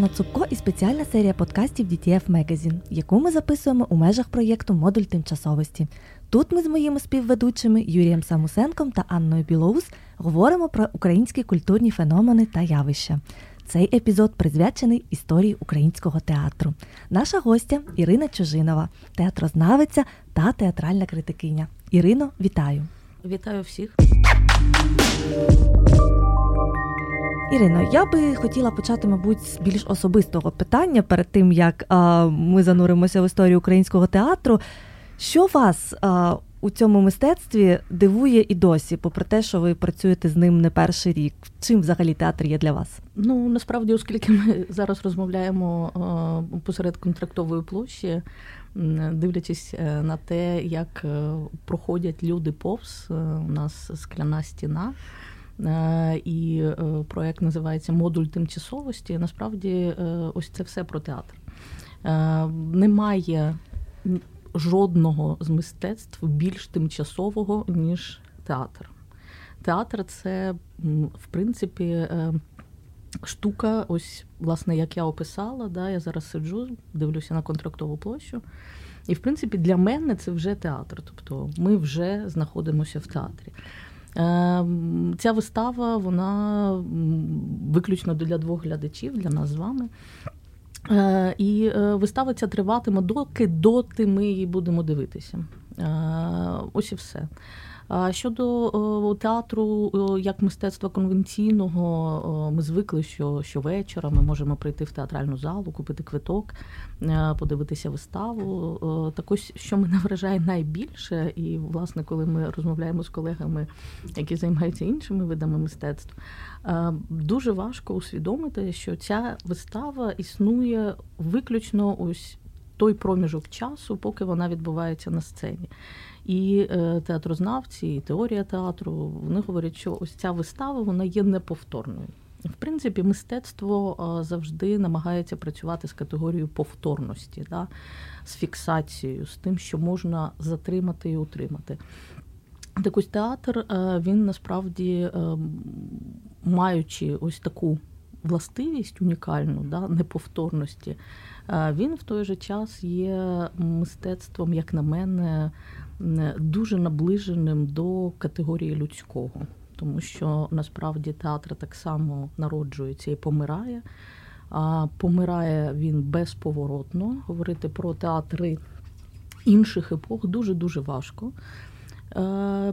Анна Цупко і спеціальна серія подкастів DTF Magazine, яку ми записуємо у межах проєкту Модуль тимчасовості. Тут ми з моїми співведучими Юрієм Самусенком та Анною Білоус говоримо про українські культурні феномени та явища. Цей епізод присвячений історії українського театру. Наша гостя Ірина Чужинова, театрознавиця та театральна критикиня. Ірино, вітаю! Вітаю всіх. Ірино, я би хотіла почати, мабуть, з більш особистого питання перед тим, як а, ми зануримося в історію українського театру. Що вас а, у цьому мистецтві дивує і досі, попри те, що ви працюєте з ним не перший рік? Чим взагалі театр є для вас? Ну насправді, оскільки ми зараз розмовляємо а, посеред контрактової площі, дивлячись е, на те, як е, проходять люди повз е, у нас скляна стіна. І проект називається Модуль тимчасовості. Насправді, ось це все про театр. Немає жодного з мистецтв більш тимчасового, ніж театр. Театр це, в принципі, штука, ось, власне, як я описала, да, я зараз сиджу, дивлюся на контрактову площу. І, в принципі, для мене це вже театр. Тобто ми вже знаходимося в театрі. Ем, ця вистава, вона виключно для двох глядачів, для нас з вами. Е, і е, вистава ця триватиме, доки доти ми її будемо дивитися. Е, ось і все. Щодо театру як мистецтва конвенційного, ми звикли, що щовечора ми можемо прийти в театральну залу, купити квиток, подивитися виставу. Так ось, що мене вражає найбільше, і, власне, коли ми розмовляємо з колегами, які займаються іншими видами мистецтв, дуже важко усвідомити, що ця вистава існує виключно ось той проміжок часу, поки вона відбувається на сцені. І е, театрознавці, і теорія театру вони говорять, що ось ця вистава вона є неповторною. В принципі, мистецтво е, завжди намагається працювати з категорією повторності, да? з фіксацією, з тим, що можна затримати і утримати. Так ось театр е, він насправді, маючи ось таку властивість унікальну, да, неповторності, він в той же час є мистецтвом, як на мене, дуже наближеним до категорії людського, тому що насправді театр так само народжується і помирає. А помирає він безповоротно. Говорити про театри інших епох дуже дуже важко. Е,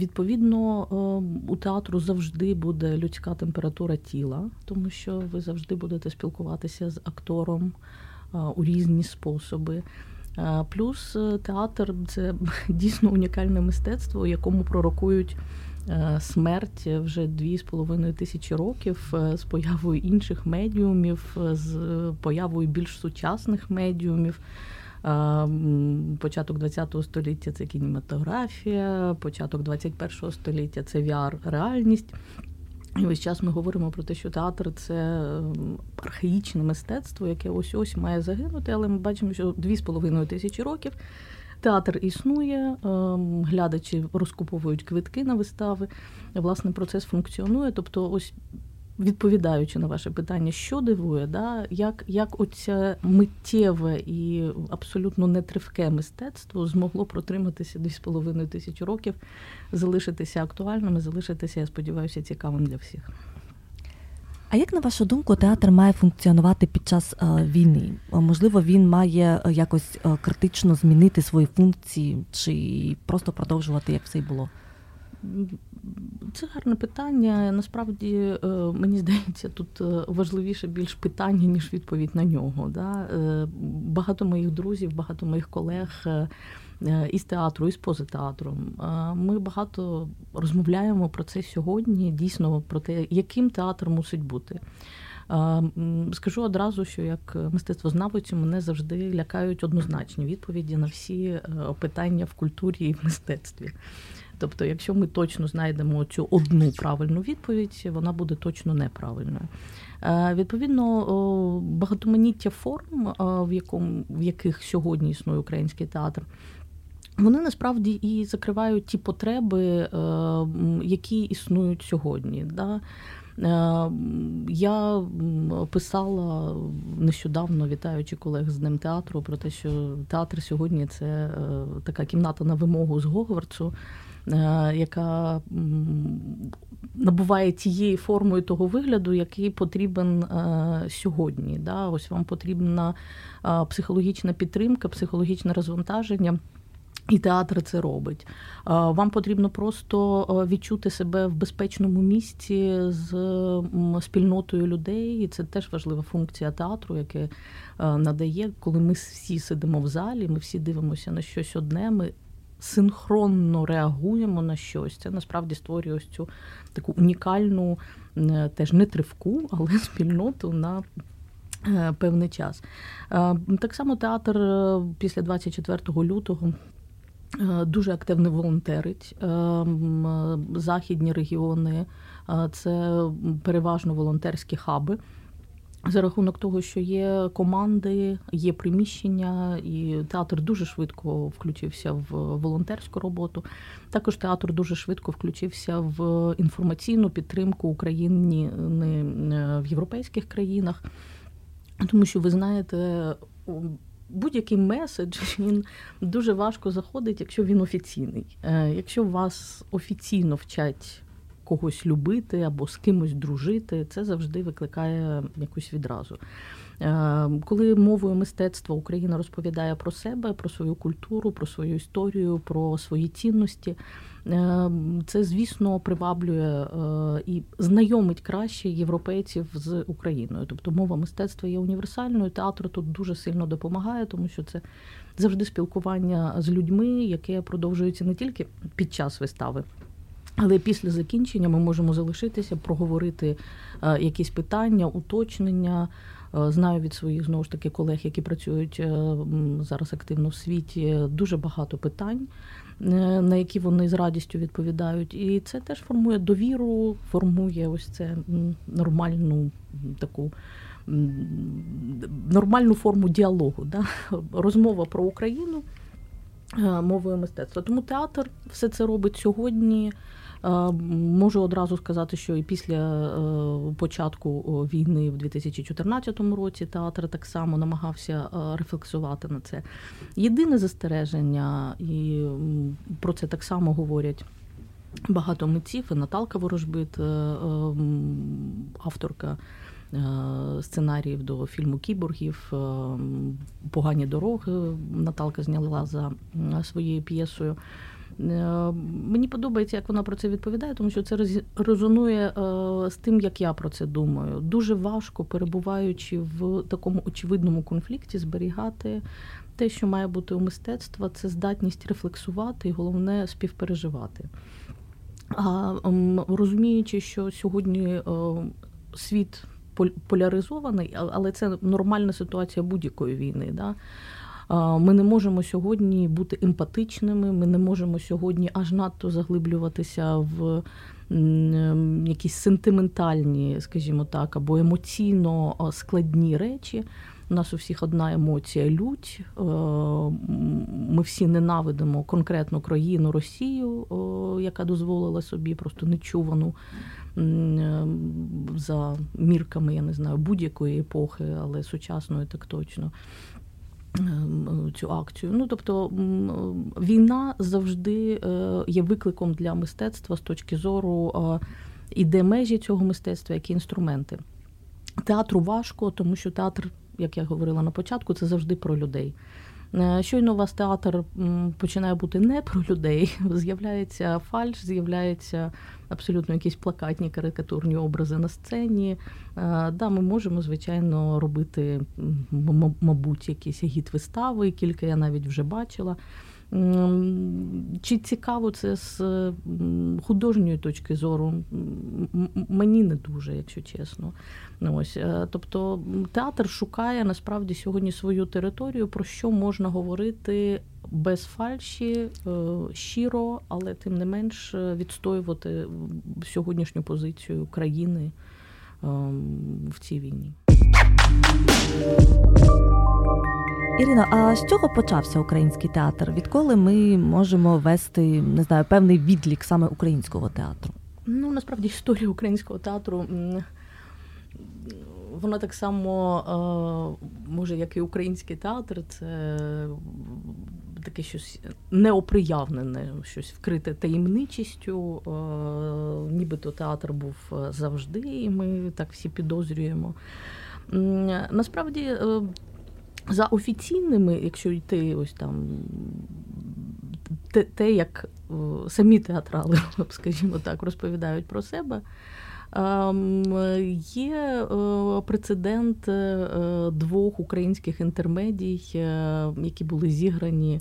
відповідно, е, у театру завжди буде людська температура тіла, тому що ви завжди будете спілкуватися з актором е, у різні способи. Плюс театр це дійсно унікальне мистецтво, якому пророкують смерть вже дві з половиною тисячі років з появою інших медіумів, з появою більш сучасних медіумів. Початок ХХ століття це кінематографія, початок 21 століття це VR-реальність. І весь час ми говоримо про те, що театр це архаїчне мистецтво, яке ось ось має загинути, але ми бачимо, що дві з половиною тисячі років театр існує, глядачі розкуповують квитки на вистави. Власне, процес функціонує. Тобто, ось відповідаючи на ваше питання, що дивує, да? як як оце миттєве і абсолютно нетривке мистецтво змогло протриматися 2,5 тисячі років, залишитися актуальним, залишитися, я сподіваюся, цікавим для всіх. А як на вашу думку, театр має функціонувати під час е, війни? Можливо, він має е, якось е, критично змінити свої функції, чи просто продовжувати як все й було? Це гарне питання. Насправді, е, мені здається, тут е, важливіше більш питання, ніж відповідь на нього. Да? Е, багато моїх друзів, багато моїх колег із театру, із поза театром. Ми багато розмовляємо про це сьогодні, дійсно про те, яким театр мусить бути. Скажу одразу, що як мистецтвознавицю мене завжди лякають однозначні відповіді на всі питання в культурі і в мистецтві. Тобто, якщо ми точно знайдемо цю одну правильну відповідь, вона буде точно неправильною. Е, відповідно, багатоманіття форм, в якому в яких сьогодні існує український театр. Вони насправді і закривають ті потреби, е, які існують сьогодні. Да? Я писала нещодавно, вітаючи колег з Днем театру, про те, що театр сьогодні це така кімната на вимогу з Гогвартсу. Яка набуває тією формою того вигляду, який потрібен сьогодні. Ось вам потрібна психологічна підтримка, психологічне розвантаження. І театр це робить. Вам потрібно просто відчути себе в безпечному місці з спільнотою людей. І це теж важлива функція театру, яке надає, коли ми всі сидимо в залі, ми всі дивимося на щось одне. Ми синхронно реагуємо на щось. Це насправді створює ось цю таку унікальну, теж не тривку, але спільноту на е, певний час. Так само театр е, після 24 лютого. Е, дуже активно волонтерить західні регіони, це переважно волонтерські хаби за рахунок того, що є команди, є приміщення, і театр дуже швидко включився в волонтерську роботу. Також театр дуже швидко включився в інформаційну підтримку України в європейських країнах, тому що ви знаєте. Будь-який меседж він дуже важко заходить, якщо він офіційний. Е, якщо вас офіційно вчать когось любити або з кимось дружити, це завжди викликає якусь відразу. Е, коли мовою мистецтва Україна розповідає про себе, про свою культуру, про свою історію, про свої цінності, це, звісно, приваблює е, і знайомить краще європейців з Україною. Тобто мова мистецтва є універсальною. Театр тут дуже сильно допомагає, тому що це завжди спілкування з людьми, яке продовжується не тільки під час вистави. Але після закінчення ми можемо залишитися, проговорити е, якісь питання, уточнення. Е, знаю від своїх знову ж таки колег, які працюють е, зараз активно в світі, дуже багато питань, на які вони з радістю відповідають. І це теж формує довіру, формує ось це нормальну таку. Нормальну форму діалогу, да? розмова про Україну мовою мистецтва. Тому театр все це робить сьогодні. Можу одразу сказати, що і після е, початку війни в 2014 році театр так само намагався е, рефлексувати на це. Єдине застереження, і про це так само говорять. Багато митців, і Наталка Ворожбит, е, авторка сценаріїв до фільму Кіборгів, Погані дороги. Наталка зняла за своєю п'єсою. Е, мені подобається, як вона про це відповідає, тому що це резонує е, з тим, як я про це думаю. Дуже важко, перебуваючи в такому очевидному конфлікті, зберігати те, що має бути у мистецтва, це здатність рефлексувати і головне співпереживати. А розуміючи, що сьогодні е, світ поляризований, але це нормальна ситуація будь-якої війни. Да? Ми не можемо сьогодні бути емпатичними, ми не можемо сьогодні аж надто заглиблюватися в якісь сентиментальні, скажімо так, або емоційно складні речі. У нас у всіх одна емоція лють. Е, ми всі ненавидимо конкретну країну Росію, яка дозволила собі просто нечувану за мірками, я не знаю, будь-якої епохи, але сучасної так точно. Ем, цю акцію. Ну тобто війна завжди е, є викликом для мистецтва з точки зору е, і де межі цього мистецтва, які інструменти. Театру важко, тому що театр, як я говорила на початку, це завжди про людей. Е, щойно у вас театр починає бути не про людей, з'являється фальш, з'являється абсолютно якісь плакатні карикатурні образи на сцені. Е, да, Ми можемо, звичайно, робити, мабуть, якісь гід вистави, кілька я навіть вже бачила. Чи цікаво це з художньої точки зору? Мені не дуже, якщо чесно. Ось, е, Тобто театр шукає насправді сьогодні свою територію, про що можна говорити без фальші, е, щиро, але тим не менш е, відстоювати сьогоднішню позицію країни в цій війні. Ірино, а з чого почався український театр? Відколи ми можемо вести не знаю певний відлік саме українського театру? Ну, насправді історія українського театру. Вона так само, може, як і український театр, це таке щось неоприявнене, щось вкрите таємничістю. Нібито театр був завжди, і ми так всі підозрюємо. Насправді, е, за офіційними, якщо йти ось там те, те як самі театрали, скажімо так, розповідають про себе. Ем, є е, прецедент е, двох українських інтермедій, які були зіграні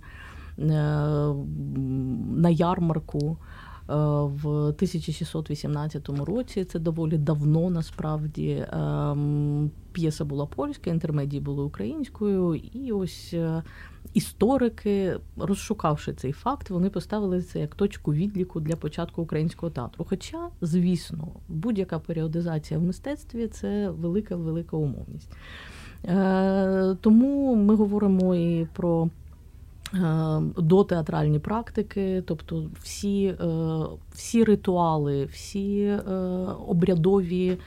на ярмарку Е, в 1618 році. Це доволі давно насправді ем, п'єса була польська, інтермедії були українською, і ось е, історики, розшукавши цей факт, вони поставили це як точку відліку для початку українського театру. Хоча, звісно, будь-яка періодизація в мистецтві це велика велика умовність. Е, тому ми говоримо і про. Е, до театральні практики, тобто всі е, всі ритуали, всі е, обрядові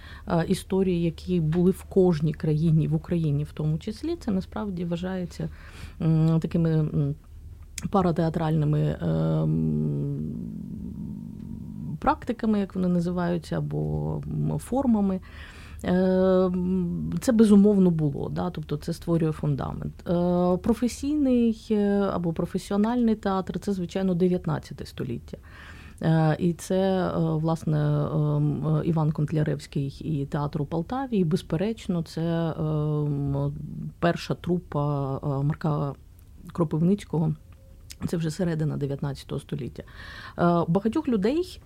історії, які були в кожній країні, в Україні в тому числі, це насправді вважається такими паратеатральними практиками, як вони називаються, або формами. Е, це безумовно було, да? тобто це створює фундамент. Е, професійний е, або професіональний театр це, звичайно, 19 століття. І це, власне, Іван Контляревський і театр у Полтаві. І, безперечно, це перша трупа Марка Кропивницького. Це вже середина 19 століття. Багатьох людей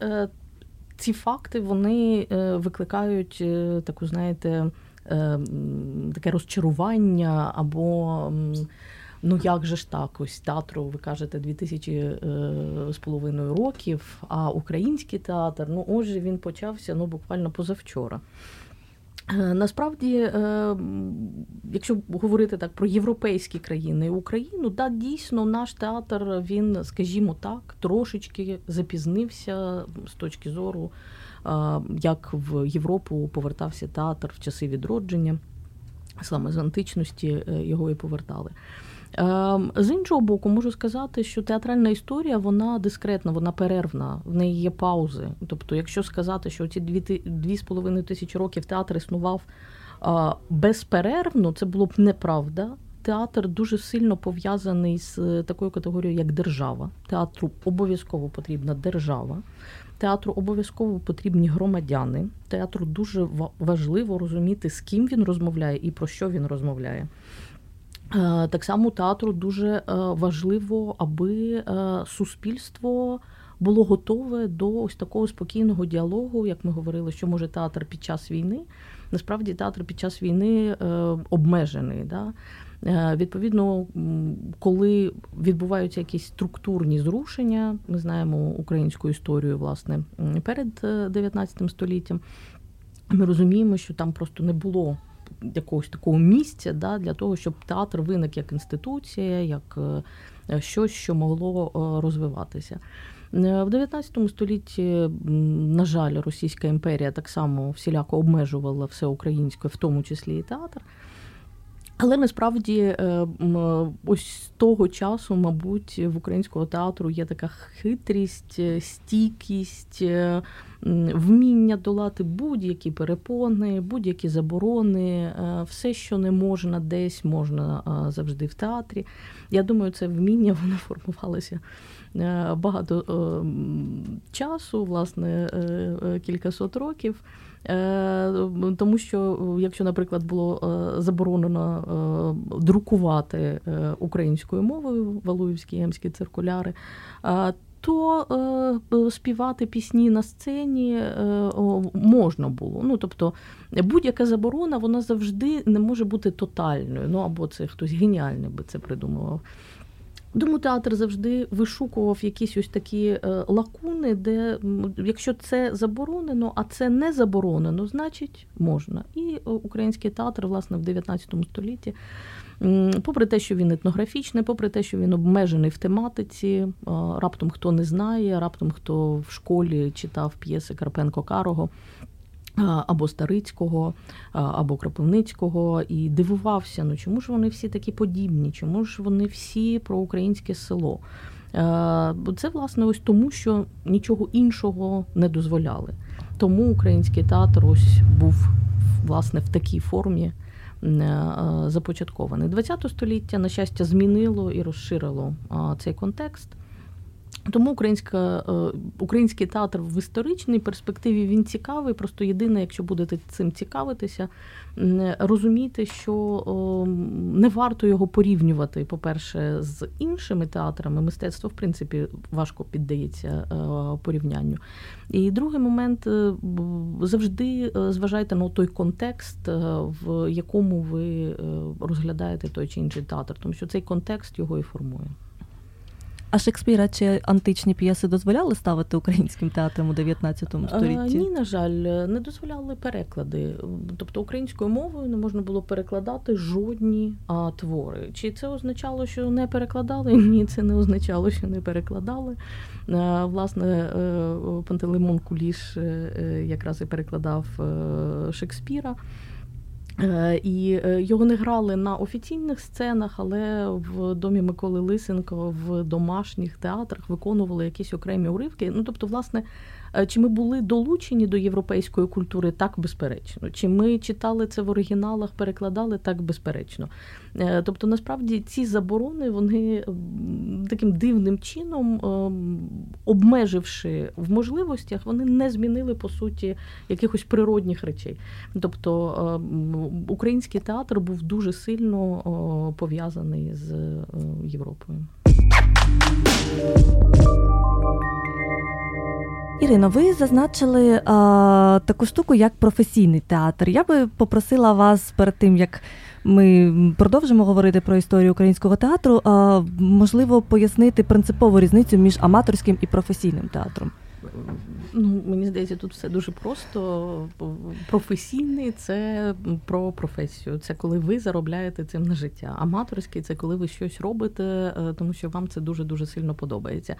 ці факти вони е, викликають е, таку, знаєте, е, таке розчарування або. Ну, як же ж так, ось театру, ви кажете, 2000 з половиною років, а український театр, ну, отже, він почався ну, буквально позавчора. Е, насправді, е, якщо говорити так про європейські країни Україну, да, дійсно наш театр, він, скажімо так, трошечки запізнився з точки зору, е, як в Європу повертався театр в часи відродження, саме з античності його і повертали. Ем, з іншого боку, можу сказати, що театральна історія вона дискретна, вона перервна, в неї є паузи. Тобто, якщо сказати, що ці дві дві з половиною тисячі років театр існував безперервно, це було б неправда. Театр дуже сильно пов'язаний з такою категорією, як держава. Театру обов'язково потрібна держава, театру обов'язково потрібні громадяни. Театру дуже важливо розуміти, з ким він розмовляє і про що він розмовляє. Е, так само театру дуже е, важливо, аби е, суспільство було готове до ось такого спокійного діалогу, як ми говорили, що може театр під час війни. Насправді театр під час війни обмежений. Да? Відповідно, коли відбуваються якісь структурні зрушення, ми знаємо українську історію власне перед 19 століттям. Ми розуміємо, що там просто не було якогось такого місця да, для того, щоб театр виник як інституція, як е, щось, що могло е, розвиватися. Е, в 19 столітті, на жаль, Російська імперія так само всіляко обмежувала все українське, в тому числі і театр. Але насправді ось з того часу, мабуть, в українського театру є така хитрість, стійкість, вміння долати будь-які перепони, будь-які заборони, е, все, що не можна, десь можна е, завжди в театрі. Я думаю, це вміння воно формувалося е, багато часу, власне, кількасот років. Тому що, якщо, наприклад, було заборонено друкувати українською мовою Валуївські ємські циркуляри, то е, співати пісні на сцені е, можна було. Ну, тобто будь-яка заборона вона завжди не може бути тотальною. Ну або це хтось геніальний би це придумував. Тому театр завжди вишукував якісь ось такі е, лакуни, де якщо це заборонено, а це не заборонено, значить можна. І український театр, власне, в 19 столітті Попри те, що він етнографічний, попри те, що він обмежений в тематиці, раптом хто не знає, раптом хто в школі читав п'єси Карпенко Карого. Або Старицького, або Кропивницького, і дивувався, ну чому ж вони всі такі подібні, чому ж вони всі про українське село? Це, власне, ось тому, що нічого іншого не дозволяли. Тому український театр ось був власне в такій формі започаткований. ХХ століття, на щастя, змінило і розширило цей контекст. Тому українська, е, український театр в історичній перспективі він цікавий. Просто єдине, якщо будете цим цікавитися, розумійте, що не варто його порівнювати, по-перше, з іншими театрами. Мистецтво, в принципі, важко піддається е, порівнянню. І другий момент е, завжди зважайте на той контекст, в якому ви розглядаєте той чи інший театр, тому що цей контекст його і формує. А Шекспіра чи античні п'єси дозволяли ставити українським театром у 19 столітті? Ні, на жаль, не дозволяли переклади. Тобто українською мовою не можна було перекладати жодні а, твори. Чи це означало, що не перекладали? Ні, це не означало, що не перекладали. А, власне, е, Пантелеймон Куліш е, якраз і перекладав е, Шекспіра. Е, і е, його не грали на офіційних сценах, але в домі Миколи Лисенко в домашніх театрах виконували якісь окремі уривки. Ну тобто, власне, чи ми були долучені до європейської культури? Так, безперечно. Чи ми читали це в оригіналах, перекладали так, безперечно. Е, тобто, насправді ці заборони вони таким дивним чином, обмеживши в можливостях, вони не змінили по суті якихось природних речей. Тобто український театр був дуже сильно пов'язаний з е, Європою. Ірино, ви зазначили а, таку штуку, як професійний театр. Я би попросила вас перед тим, як ми продовжимо говорити про історію українського театру, а, можливо, пояснити принципову різницю між аматорським і професійним театром. Ну, мені здається, тут все дуже просто. Професійний це про професію. Це коли ви заробляєте цим на життя. Аматорський це коли ви щось робите, е, тому що вам це дуже дуже сильно подобається.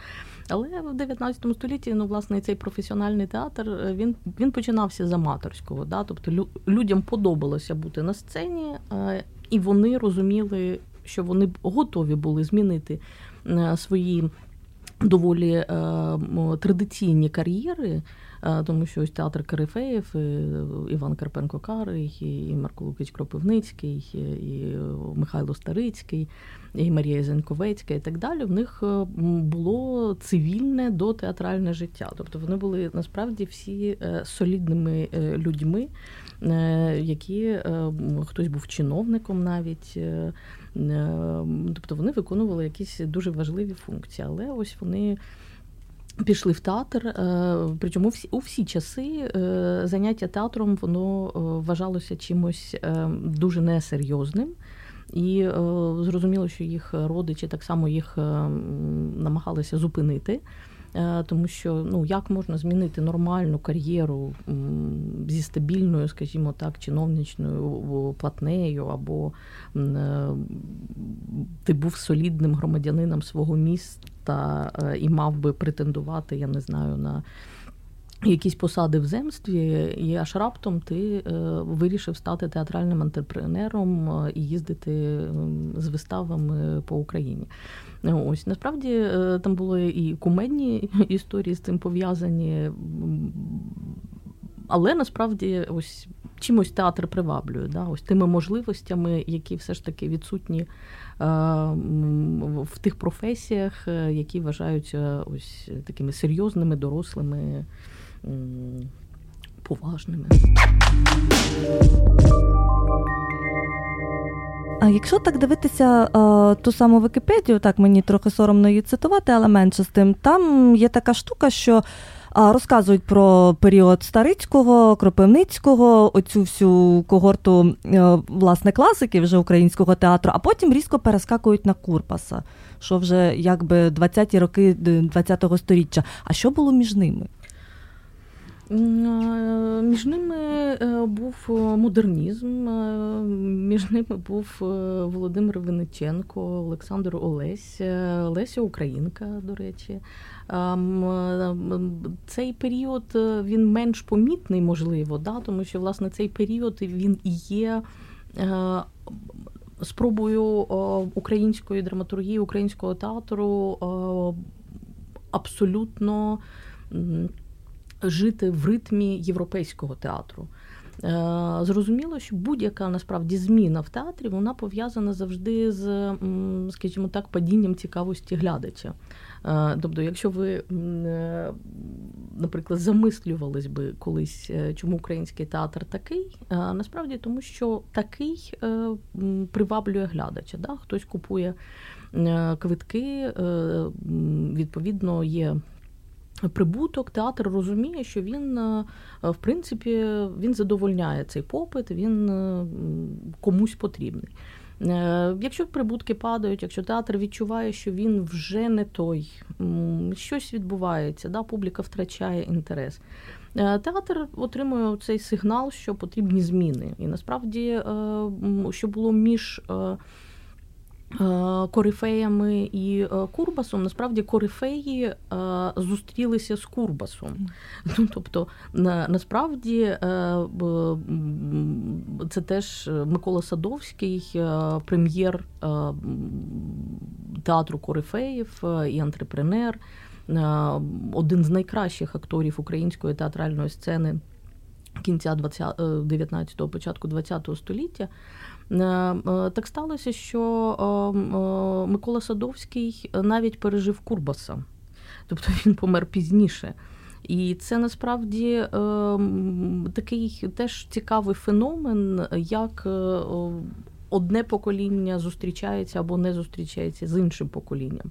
Але в 19 столітті, ну, власне, цей професіональний театр е, він він починався з аматорського. Да? Тобто людям подобалося бути на сцені, е, і вони розуміли, що вони готові були змінити свої доволі е, традиційні кар'єри, е, тому що ось театр Карифеєв, Іван Карпенко Карий, і Марко Лукич Кропивницький, і Михайло Старицький, і Марія Зенковецька, і так далі. В них е, було цивільне до театральне життя. Тобто вони були насправді всі солідними людьми, які хтось був чиновником навіть. Е, тобто вони виконували якісь дуже важливі функції, але ось вони. Пішли в театр, е, причому всі у всі часи е, заняття театром воно вважалося чимось дуже несерйозним, і зрозуміло, що їх родичі так само їх намагалися зупинити. Е, тому що ну як можна змінити нормальну кар'єру зі стабільною, скажімо так, чиновничною платнею, або е, ти був солідним громадянином свого міста е, і мав би претендувати, я не знаю, на якісь посади в земстві, і аж раптом ти вирішив стати театральним антрепренером і їздити з виставами по Україні. Ось насправді е, там були і кумедні історії з цим пов'язані, але насправді ось чимось театр приваблює, да? ось тими можливостями, які все ж таки відсутні е, в тих професіях, е, які вважаються ось такими серйозними, дорослими, поважними. А якщо так дивитися а, ту саму Вікіпедію, так мені трохи соромно її цитувати, але менше з тим, там є така штука, що розказують про період Старицького, Кропивницького, оцю всю когорту а, власне класики вже українського театру, а потім різко перескакують на Курпаса, що вже якби 20-ті роки 20-го сторіччя. А що було між ними? Між ними був модернізм, між ними був Володимир Винниченко, Олександр Олесь, Леся Українка, до речі. Цей період він менш помітний, можливо, да, тому що власне цей період він є спробою української драматургії, українського театру абсолютно жити в ритмі європейського театру. Е, зрозуміло, що будь-яка насправді зміна в театрі вона пов'язана завжди з, скажімо так, падінням цікавості глядача. Е, тобто, якщо ви, е, наприклад, замислювались би колись, чому український театр такий, насправді тому, що такий приваблює глядача. Да? Хтось купує квитки, відповідно, є прибуток, театр розуміє, що він, е, в принципі, він задовольняє цей попит, він е, комусь потрібний. Е, якщо прибутки падають, якщо театр відчуває, що він вже не той, щось відбувається, да, публіка втрачає інтерес. Театр отримує цей сигнал, що потрібні зміни. І насправді, що було між Е, корифеями і е, Курбасом, насправді корифеї е, зустрілися з Курбасом. Ну, Тобто, насправді це теж Микола Садовський, прем'єр театру корифеїв і антрепренер, один з найкращих акторів української театральної сцени кінця 19-го, початку 20-го століття. Е, е, так сталося, що е, Микола Садовський навіть пережив Курбаса, тобто він помер пізніше. І це насправді такий теж цікавий феномен, як одне покоління зустрічається або не зустрічається з іншим поколінням.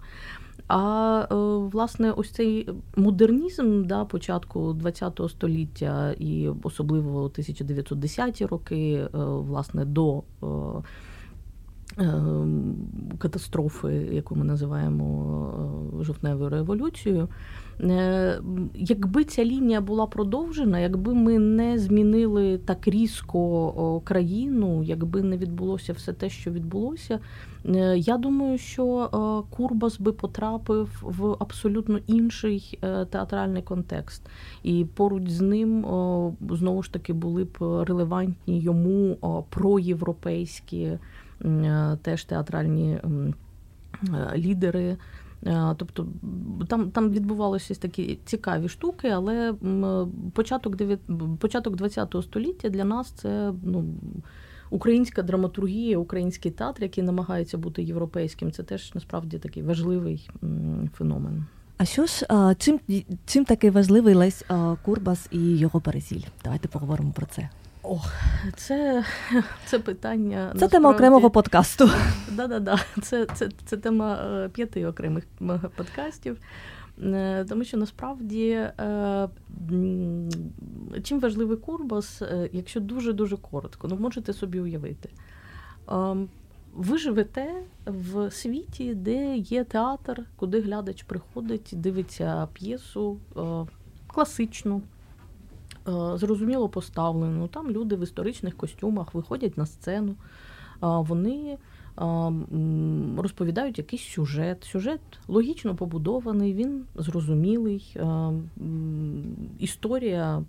А е, власне, ось цей модернізм да, початку ХХ століття і особливо 1910-ті роки, е, власне, до е, катастрофи, яку ми називаємо жовтневою революцією. Якби ця лінія була продовжена, якби ми не змінили так різко країну, якби не відбулося все те, що відбулося, Е, я думаю, що е, Курбас би потрапив в абсолютно інший е, театральний контекст, і поруч з ним знову ж таки були б релевантні йому проєвропейські теж театральні лідери. Тобто там там відбувалися такі цікаві штуки, але початок 9, початок ХХ століття для нас це ну українська драматургія, український театр, який намагається бути європейським, це теж насправді такий важливий феномен. А що ж, чим чим такий важливий Лесь Курбас і його пересіль? Давайте поговоримо про це. Ох, це це питання. Це насправді... тема окремого подкасту. Да-да-да, Це це, це тема е, п'яти окремих подкастів. Е, тому що насправді е, чим важливий Курбас, якщо дуже-дуже коротко, ну можете собі уявити. Ви живете в світі, де є театр, куди глядач приходить, дивиться п'єсу класичну, зрозуміло поставлену. Там люди в історичних костюмах виходять на сцену, вони розповідають якийсь сюжет. Сюжет логічно побудований, він зрозумілий, історія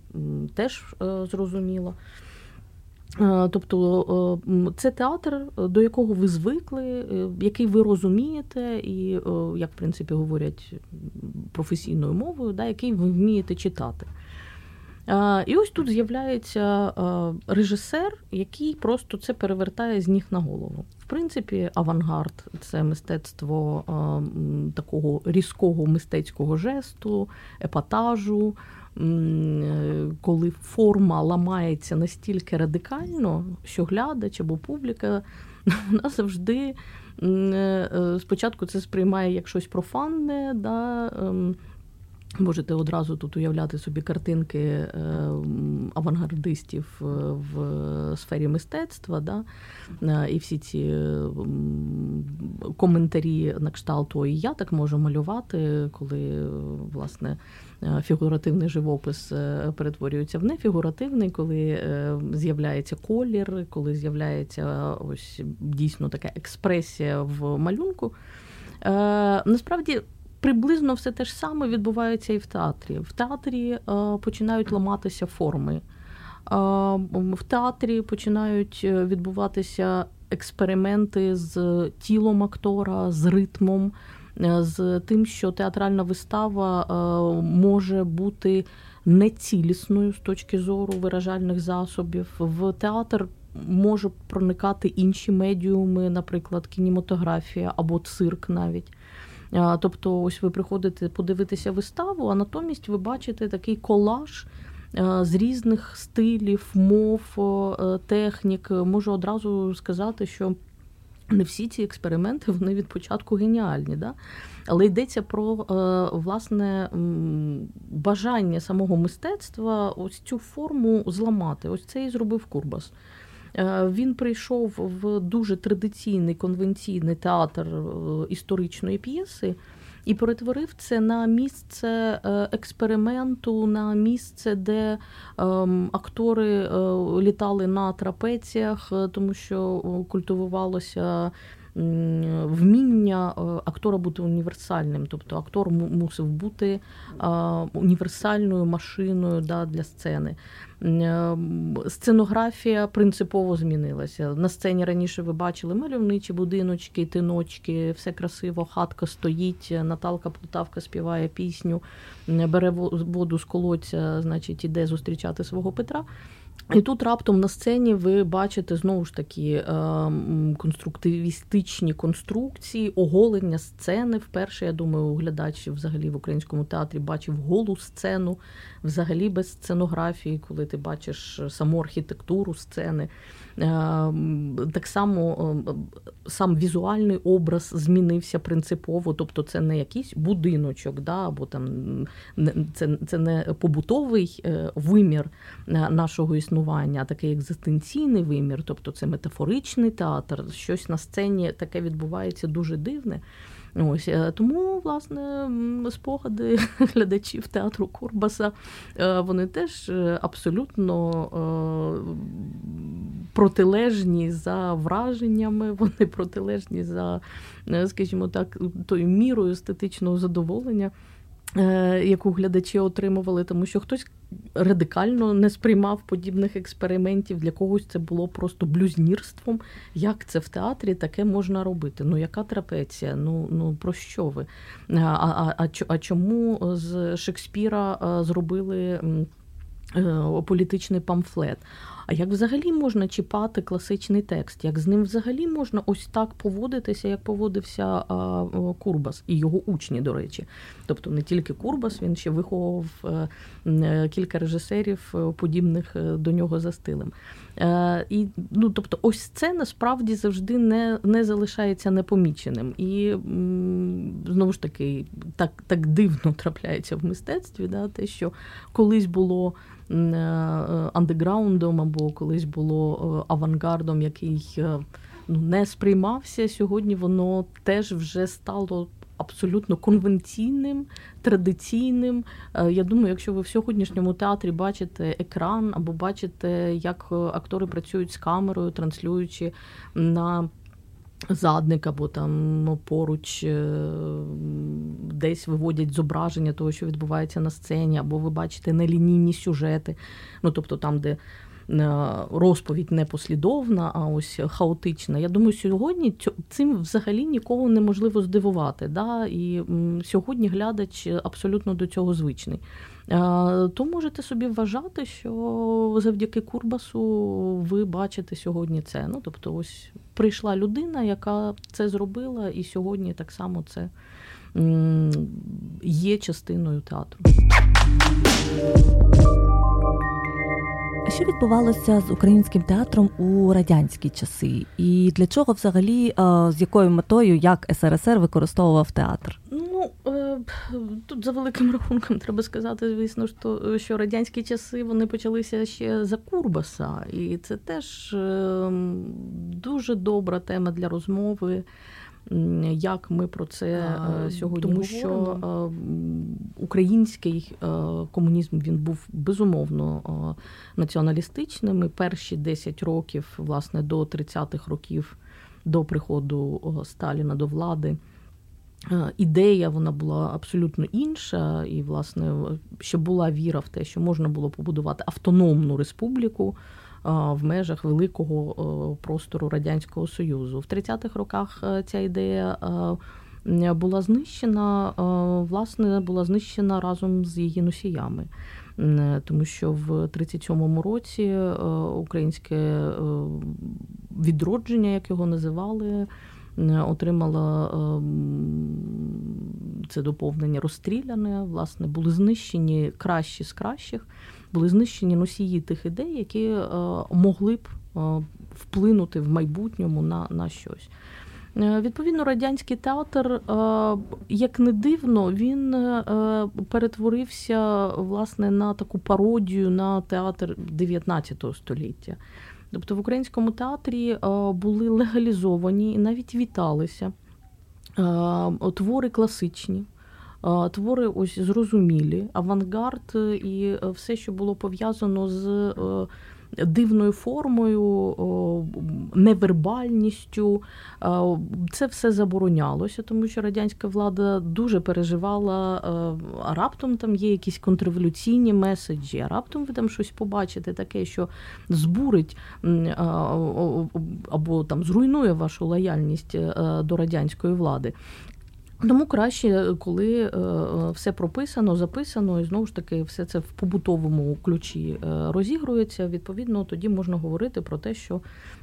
теж е, зрозуміла. Тобто це театр, до якого ви звикли, е, який ви розумієте, і, як в принципі говорять професійною мовою, да, який ви вмієте читати. І ось тут з'являється режисер, який просто це перевертає з ніг на голову. В принципі, авангард це мистецтво такого різкого мистецького жесту, епатажу, коли форма ламається настільки радикально, що глядач або публіка вона завжди е, спочатку це сприймає як щось профанне. да, ем, Можете одразу тут уявляти собі картинки е, авангардистів е, в сфері мистецтва, да? Е, і всі ці коментарі на кшталт «Ой, я так можу малювати, коли власне фігуративний живопис перетворюється в нефігуративний, коли з'являється колір, коли з'являється ось дійсно така експресія в малюнку. Насправді приблизно все те ж саме відбувається і в театрі. В театрі е, починають ламатися форми. Е, в театрі починають е, відбуватися експерименти з тілом актора, з ритмом, з тим, що театральна вистава може бути нецілісною з точки зору виражальних засобів. В театр може проникати інші медіуми, наприклад, кінематографія або цирк навіть. Тобто, ось ви приходите подивитися виставу, а натомість ви бачите такий колаж. З різних стилів, мов, е, технік можу одразу сказати, що не всі ці експерименти вони від початку геніальні. Да? Але йдеться про е, власне бажання самого мистецтва ось цю форму зламати. Ось це і зробив Курбас. Е, він прийшов в дуже традиційний конвенційний театр е, історичної п'єси. І перетворив це на місце е, експерименту, на місце, де ем, актори літали на трапеціях, тому що культивувалося вміння актора бути універсальним. Тобто актор мусив бути універсальною машиною да, для сцени. Ем, сценографія принципово змінилася. На сцені раніше ви бачили мальовничі будиночки, тиночки, все красиво, хатка стоїть, Наталка Полтавка співає пісню, бере воду з колодця, значить, іде зустрічати свого Петра. І тут раптом на сцені ви бачите знову ж таки е, конструктивістичні конструкції, оголення сцени. Вперше, я думаю, глядач взагалі в українському театрі бачив голу сцену, взагалі без сценографії, коли ти бачиш саму архітектуру сцени. Е, так само е, сам візуальний образ змінився принципово, тобто це не якийсь будиночок, да, або там це це не побутовий е, вимір нашого існування, а такий екзистенційний вимір, тобто це метафоричний театр, щось на сцені таке відбувається дуже дивне. Ось е, Тому, власне, спогади глядачів театру Курбаса е, вони теж е, абсолютно протилежні за враженнями, вони протилежні за, скажімо так, тою мірою естетичного задоволення. Е, яку глядачі отримували, тому що хтось радикально не сприймав подібних експериментів. Для когось це було просто блюзнірством. Як це в театрі таке можна робити? Ну, яка трапеція? Ну ну про що ви? А, а, а, а чому з Шекспіра е, зробили е, політичний памфлет? А як взагалі можна чіпати класичний текст? Як з ним взагалі можна ось так поводитися, як поводився Курбас і його учні, до речі? Тобто не тільки Курбас, він ще виховував е, е, кілька режисерів, е, подібних до нього за стилем. І, ну, Тобто, ось це насправді завжди не не залишається непоміченим. І знову ж таки, так так дивно трапляється в мистецтві, да, те, що колись було андеграундом або колись було авангардом, який ну, не сприймався. Сьогодні воно теж вже стало абсолютно конвенційним, традиційним. Е, я думаю, якщо ви в сьогоднішньому театрі бачите екран або бачите, як е, актори працюють з камерою, транслюючи на задник або там ну, поруч е, десь виводять зображення того, що відбувається на сцені, або ви бачите нелінійні сюжети, ну тобто там, де Е, розповідь не послідовна, а ось хаотична. Я думаю, сьогодні цим взагалі нікого неможливо здивувати. Да? І сьогодні глядач абсолютно до цього звичний. Е, то можете собі вважати, що завдяки Курбасу ви бачите сьогодні це. Ну, тобто, ось прийшла людина, яка це зробила, і сьогодні так само це є частиною театру. Що відбувалося з українським театром у радянські часи? І для чого взагалі з якою метою як СРСР використовував театр? Ну е, тут за великим рахунком треба сказати, звісно, що що радянські часи вони почалися ще за Курбаса, і це теж ем, дуже добра тема для розмови. Як ми про це а, сьогодні тому що говоримо. український комунізм він був безумовно націоналістичним. І Перші 10 років, власне, до 30-х років до приходу Сталіна до влади. Е, ідея вона була абсолютно інша, і, власне, ще була віра в те, що можна було побудувати автономну республіку е, в межах великого е, простору Радянського Союзу. В 30-х роках ця ідея була знищена, власне, була знищена разом з її носіями. Тому що в 37-му році українське відродження, як його називали, отримала це доповнення розстріляне. Власне, були знищені кращі з кращих, були знищені носії тих ідей, які е, могли б е, вплинути в майбутньому на, на щось. Е, відповідно, радянський театр, як не дивно, він перетворився власне на таку пародію на театр 19 століття. Тобто в українському театрі були легалізовані і навіть віталися твори класичні. Е, твори ось зрозумілі, авангард і все, що було пов'язано з дивною формою, невербальністю. Це все заборонялося, тому що радянська влада дуже переживала, а раптом там є якісь контрреволюційні меседжі, а раптом ви там щось побачите, таке, що збурить або там зруйнує вашу лояльність е, до радянської влади. Тому краще, коли е, все прописано, записано, і знову ж таки все це в побутовому ключі е, розігрується. Відповідно, тоді можна говорити про те, що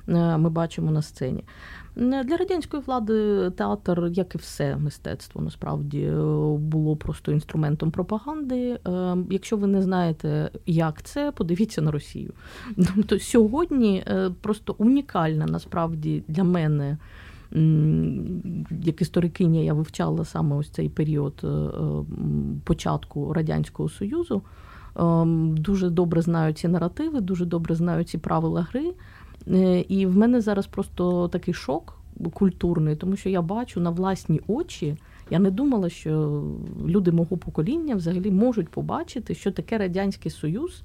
е, ми бачимо на сцені. Для радянської влади театр, як і все мистецтво, насправді було просто інструментом пропаганди. Якщо ви не знаєте, як це, подивіться на Росію. Тобто сьогодні просто унікальна насправді для мене як історикиня я вивчала саме ось цей період е, е, початку Радянського Союзу. Ем, дуже добре знаю ці наративи, дуже добре знаю ці правила гри. Е, і в мене зараз просто такий шок культурний, тому що я бачу на власні очі. Я не думала, що люди мого покоління взагалі можуть побачити, що таке Радянський Союз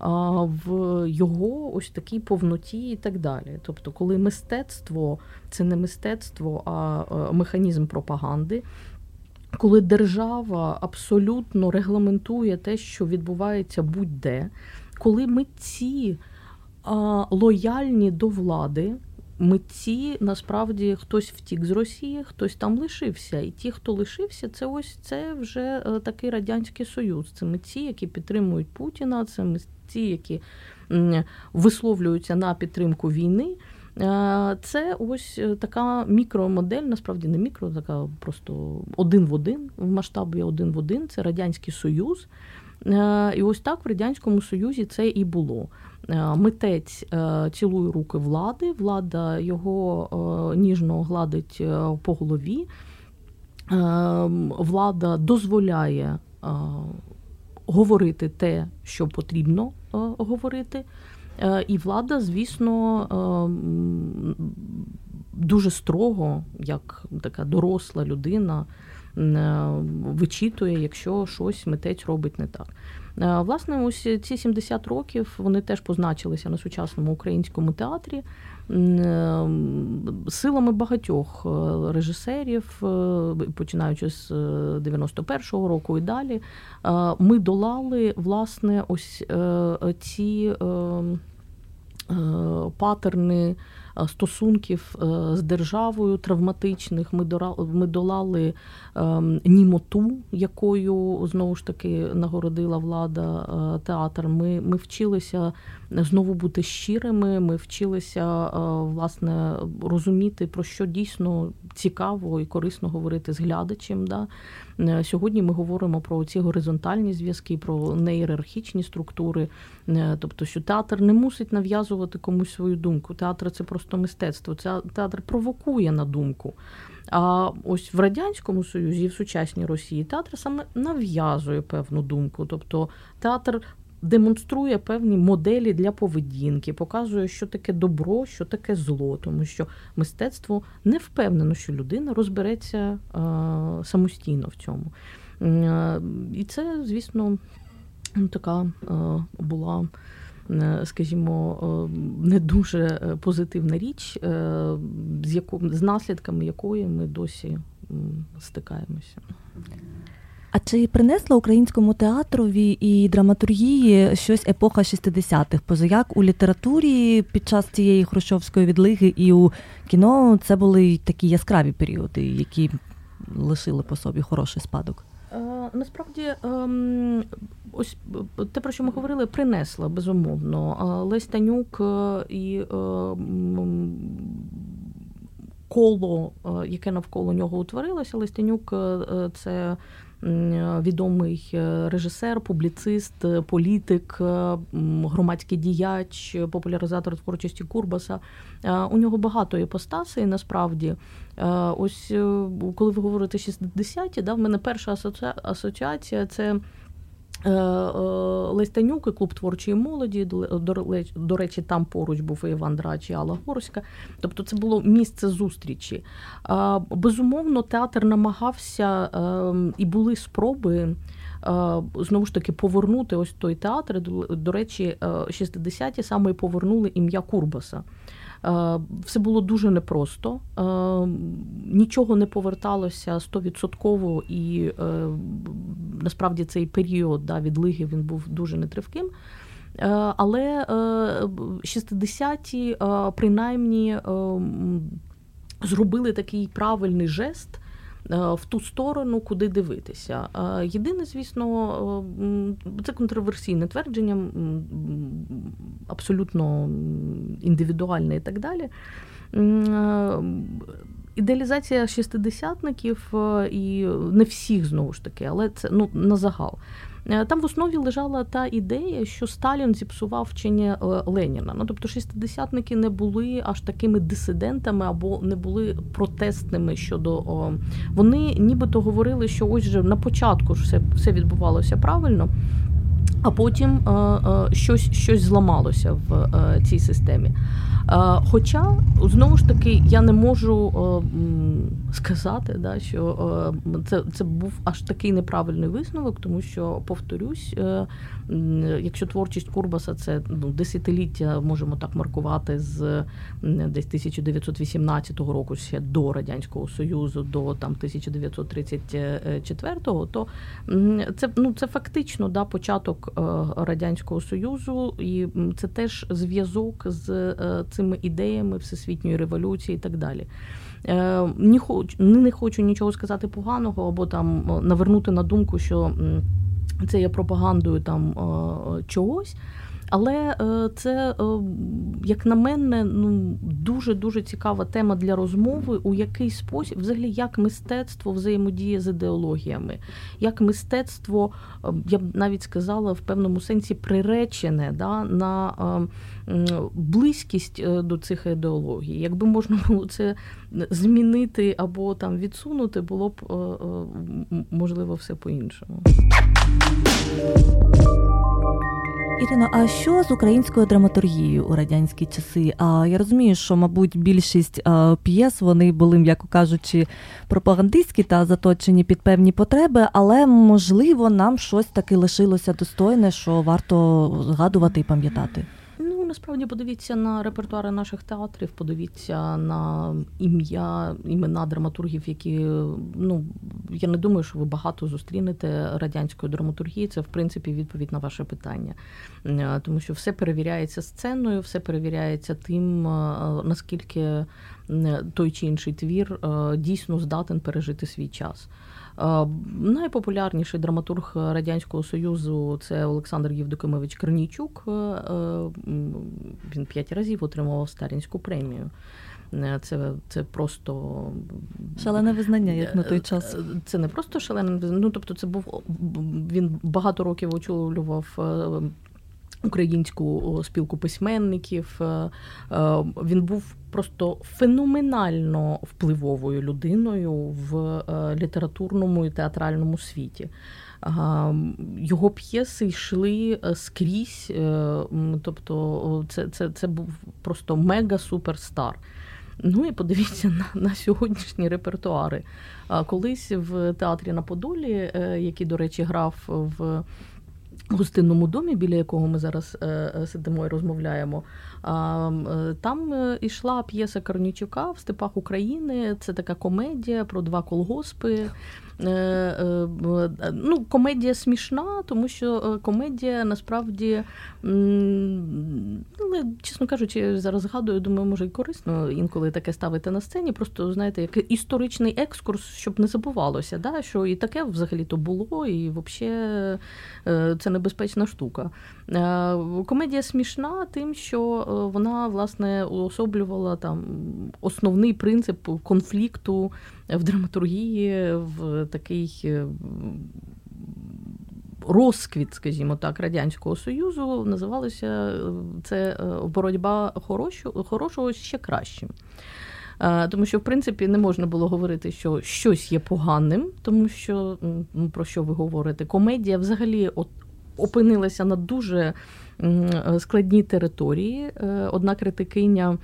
в його ось такій повноті і так далі. Тобто, коли мистецтво це не мистецтво, а е, механізм пропаганди. Коли держава абсолютно регламентує те, що відбувається будь-де, коли митці а, лояльні до влади, митці насправді хтось втік з Росії, хтось там лишився. І ті, хто лишився, це ось це вже е, такий радянський союз. Це митці, які підтримують Путіна, це ті, які висловлюються на підтримку війни. Е, це ось е, така мікромодель, насправді не мікро, така просто один в один в масштабі один в один. Це Радянський Союз. Е, і ось так в Радянському Союзі це і було. Митець цілує руки влади, влада його ніжно гладить по голові, влада дозволяє говорити те, що потрібно е, говорити. Е, і влада, звісно, е, дуже строго, як така доросла людина, вичитує, якщо щось митець робить не так. Власне, ось ці 70 років вони теж позначилися на сучасному українському театрі. Е, силами багатьох е, режисерів, е, починаючи з 91-го року і далі, ми долали власне ось ці патерни стосунків з державою травматичних. Ми долали ем, німоту, якою знову ж таки нагородила влада театр. Ми, Ми вчилися знову бути щирими. Ми вчилися власне розуміти, про що дійсно цікаво і корисно говорити з глядачем. Да? Сьогодні ми говоримо про ці горизонтальні зв'язки, про неєрархічні структури, тобто, що театр не мусить нав'язувати комусь свою думку. Театр це просто мистецтво. Театр провокує на думку. А ось в радянському союзі, в сучасній Росії, театр саме нав'язує певну думку. Тобто театр демонструє певні моделі для поведінки, показує, що таке добро, що таке зло, тому що мистецтво не впевнено, що людина розбереться е, самостійно в цьому. Е, і це, звісно, така е, була. Скажімо, не дуже позитивна річ, з яко, з наслідками якої ми досі стикаємося. А чи принесла українському театрові і драматургії щось епоха 60-х? Позаяк у літературі під час цієї хрущовської відлиги і у кіно це були такі яскраві періоди, які лишили по собі хороший спадок? Е, насправді, ем, ось те, про що ми говорили, принесла безумовно. Е, Лесь Танюк е, і коло, яке навколо нього утворилося, Лесь Танюк – це відомий е, режисер, публіцист, е, політик, е, громадський діяч, популяризатор творчості Курбаса. У нього багато іпостасей, насправді. Ось коли ви говорите 60-ті, да, в мене перша асоціація це. Е, е, Лестанюк і клуб творчої молоді. До речі, там поруч був і Іван Драч, і Алла Горська. Тобто це було місце зустрічі. Безумовно, театр намагався ем, і були спроби. Е, знову ж таки повернути ось той театр. До речі, 60-ті саме повернули ім'я Курбаса. Е, все було дуже непросто, е, нічого не поверталося стовідсотково, і е, насправді цей період да, відлиги він був дуже нетривким. Але 60-ті принаймні зробили такий правильний жест. Е, в ту сторону, куди дивитися. Е, єдине, звісно, е, це контроверсійне твердження, абсолютно індивідуальне і так далі. Ідеалізація шістидесятників і не всіх знову ж таки, але це ну на загал. Е, там в основі лежала та ідея, що Сталін зіпсував вчення е, Леніна. Ну тобто, шістидесятники не були аж такими дисидентами або не були протестними щодо вони, нібито говорили, що ось же на початку ж все, все відбувалося правильно. А потім е, е, щось щось зламалося в е, цій системі. Хоча, знову ж таки, я не можу сказати, да, що це це був аж такий неправильний висновок, тому що, повторюсь, якщо творчість Курбаса це ну, десятиліття, можемо так маркувати з десь 1918 року, ще до Радянського Союзу, до там 1934-го, то це ну, це фактично да, початок Радянського Союзу, і це теж зв'язок з цими ідеями всесвітньої революції і так далі. Е, не хочу, не хочу нічого сказати поганого, або там навернути на думку, що це є пропагандою там чогось. Але е, це, е, як на мене, ну дуже дуже цікава тема для розмови, у який спосіб, взагалі, як мистецтво взаємодіє з ідеологіями, як мистецтво, е, я б навіть сказала, в певному сенсі приречене да, на близькість до цих ідеологій. Якби можна було це змінити або там відсунути, було б можливо все по-іншому. Ірино, а що з українською драматургією у радянські часи? А я розумію, що, мабуть, більшість п'єс вони були, м'яко кажучи, пропагандистські та заточені під певні потреби, але можливо нам щось таки лишилося достойне, що варто згадувати і пам'ятати насправді подивіться на репертуари наших театрів, подивіться на ім'я, імена драматургів, які ну я не думаю, що ви багато зустрінете радянської драматургії. Це в принципі відповідь на ваше питання, е, тому що все перевіряється сценою, все перевіряється тим, е, наскільки той чи інший твір е, дійсно здатен пережити свій час. Найпопулярніший драматург Радянського Союзу це Олександр Євдокимович Корнійчук. Він п'ять разів отримував Сталінську премію. Це це просто шалене визнання, як на той час. Це не просто шалене визнання. Ну тобто, це був він багато років очолював українську спілку письменників. Він був просто феноменально впливовою людиною в літературному і театральному світі. Його п'єси йшли е, скрізь, е, тобто це це, це був просто мега-суперстар. Ну і подивіться на на сьогоднішні репертуари. Колись в театрі на Подолі, е, який, до речі, грав в гостинному домі, біля якого ми зараз сидимо і розмовляємо. Там ішла п'єса Корнічука в степах України. Це така комедія про два колгоспи. Е, е, ну, комедія смішна, тому що е, комедія насправді, але, чесно кажучи, зараз згадую, думаю, може і корисно інколи таке ставити на сцені. Просто знаєте, як історичний екскурс, щоб не забувалося, да, що і таке взагалі-то було, і взагалі це небезпечна штука. Комедія смішна тим, що вона власне уособлювала там основний принцип конфлікту в драматургії, в такий е, розквіт, скажімо так, Радянського Союзу називалося е, це е, боротьба хорошого, ще кращим. Тому що, в принципі, не можна було говорити, що щось є поганим, тому що про що ви говорите? Комедія взагалі опинилася на дуже складній території. Одна критикиня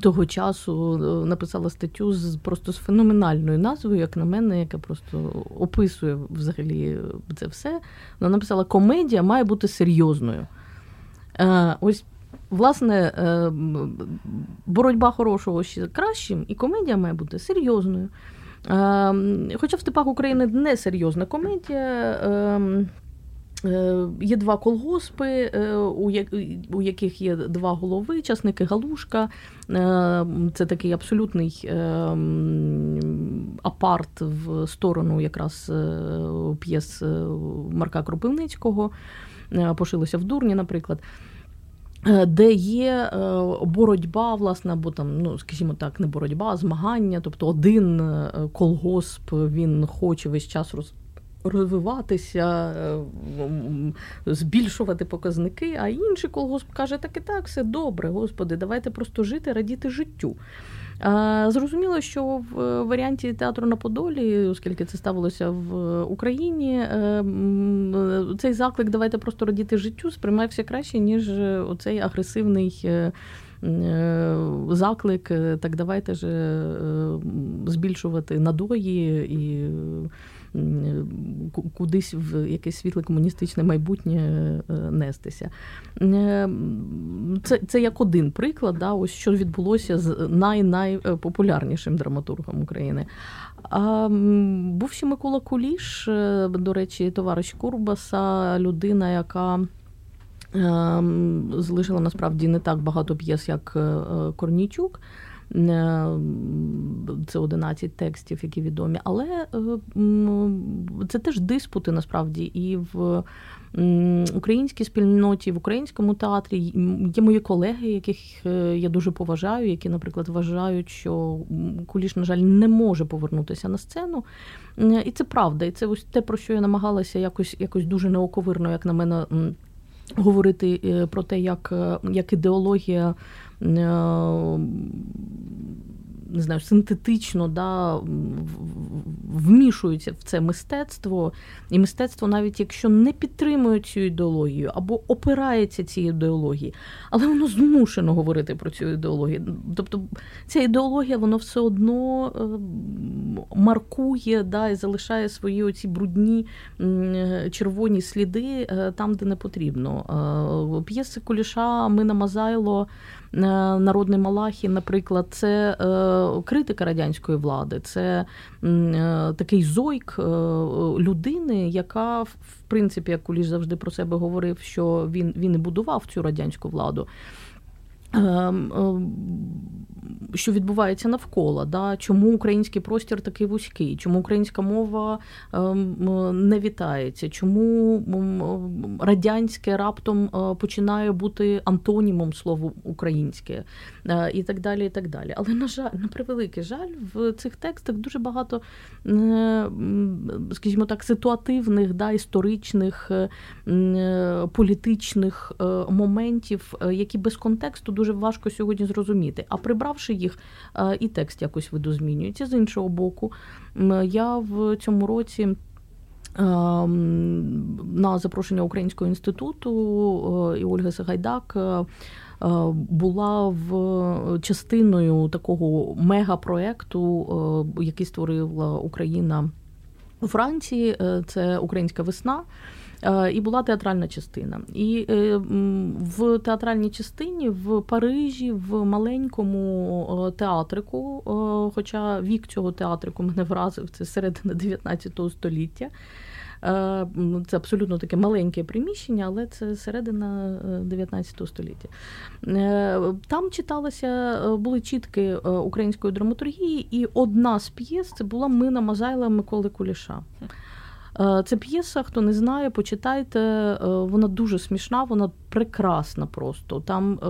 того часу е, написала статтю з просто з феноменальною назвою, як на мене, яка просто описує взагалі це все. Вона написала: комедія має бути серйозною. Е, ось, власне, е, боротьба хорошого ще кращим, і комедія має бути серйозною. Хоча в степах України не серйозна комедія. Е, є два колгоспи, е, у яких є два голови, часники Галушка. Е, це такий абсолютний апарт в сторону якраз п'єс Марка Кропивницького, пошилося в Дурні, наприклад. Де є боротьба, власне, або там, ну скажімо так, не боротьба, а змагання. Тобто один колгосп він хоче весь час роз розвиватися, е, збільшувати показники, а інший колгосп каже, так і так, все добре, господи, давайте просто жити, радіти життю. Зрозуміло, що в варіанті театру на Подолі, оскільки це ставилося в Україні, е, цей заклик Давайте просто радіти життю сприймався краще, ніж оцей агресивний. Е, заклик, так давайте ж збільшувати надої і кудись в якесь світле комуністичне майбутнє е, нестися. Е, це це як один приклад, да, ось що відбулося з най-найпопулярнішим драматургом України. А Був ще Микола Куліш, е, до речі, товариш Курбаса, людина, яка. Залишила насправді не так багато п'єс, як Корнійчук. Е, це 11 текстів, які відомі, але е, це теж диспути насправді і в українській спільноті, в українському театрі є мої колеги, яких е, я дуже поважаю, які, наприклад, вважають, що Куліш, на жаль, не може повернутися на сцену. І це правда, і це ось те, про що я намагалася якось якось дуже неоковирно, як на мене, говорити про те, як, як ідеологія. Е, не знаю, синтетично да, вмішуються в це мистецтво, і мистецтво, навіть якщо не підтримує цю ідеологію або опирається цій ідеології, але воно змушено говорити про цю ідеологію. Тобто ця ідеологія воно все одно е, маркує да, і залишає свої оці брудні червоні сліди е, там, де не потрібно. П'єси Куліша Мина Мазайло. Е, народний Малахі, наприклад, це е, критика радянської влади, це е, такий зойк людини, яка в принципі, як Куліш завжди про себе говорив, що він він і будував цю радянську владу. Що відбувається навколо, да? чому український простір такий вузький, чому українська мова ем, не вітається, чому радянське раптом е, починає бути антонімом слову українське е, і так далі. і так далі. Але, на жаль, на превеликий жаль, в цих текстах дуже багато, скажімо так, ситуативних, да, історичних, політичних моментів, які без контексту дуже важко сьогодні зрозуміти. А прибравши їх, і текст якось видозмінюється. З іншого боку, я в цьому році. На запрошення Українського інституту і Ольги Сагайдак була в частиною такого мегапроекту, який створила Україна у Франції. Е, це Українська весна. Е, і була театральна частина. І е, в театральній частині в Парижі, в маленькому е, театрику, хоча вік цього театрику мене вразив, це середина 19 століття. Це абсолютно таке маленьке приміщення, але це середина 19 століття. Там читалося, були чітки української драматургії, і одна з п'єс це була Мина Мазайла Миколи Куліша. Е, це п'єса, хто не знає, почитайте. Е, вона дуже смішна, вона прекрасна просто. Там е,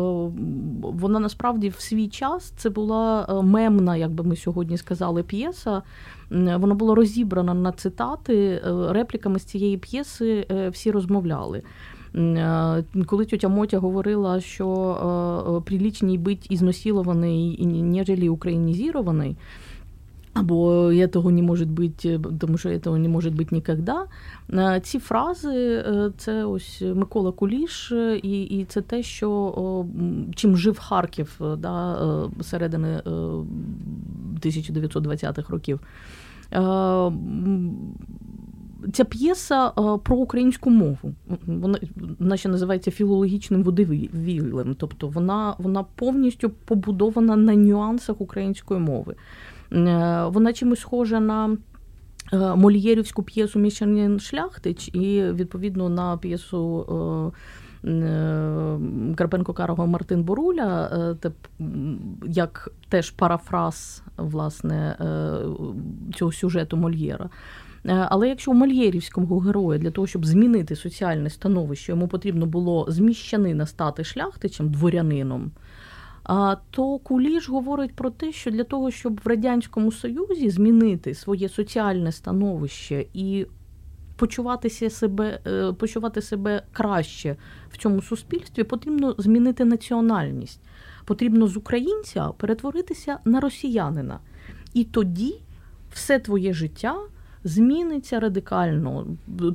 вона насправді в свій час це була мемна, як би ми сьогодні сказали, п'єса. Вона була розібрана на цитати. Репліками з цієї п'єси всі розмовляли. Коли тетя Мотя говорила, що прилічній бить ізнасилований, нежели українізірований, або «этого не може бути, тому що «этого не може бути ніколи». Ці фрази це ось Микола Куліш, і і це те, що чим жив Харків да, середини 1920-х років. Ця п'єса про українську мову. Вона вона ще називається філологічним водивілем. Тобто вона вона повністю побудована на нюансах української мови. Е, вона чимось схожа на е, Мольєрівську п'єсу Міщанин Шляхтич і відповідно на п'єсу. Е, Карпенко Карого Мартин Боруля, як теж парафраз власне, цього сюжету Мольєра. Але якщо у Мольєрівському героя для того, щоб змінити соціальне становище, йому потрібно було зміщанина стати шляхтичем, дворянином, то Куліш говорить про те, що для того, щоб в Радянському Союзі змінити своє соціальне становище і почуватися себе, е, почувати себе краще в цьому суспільстві, потрібно змінити національність. Потрібно з українця перетворитися на росіянина. І тоді все твоє життя зміниться радикально.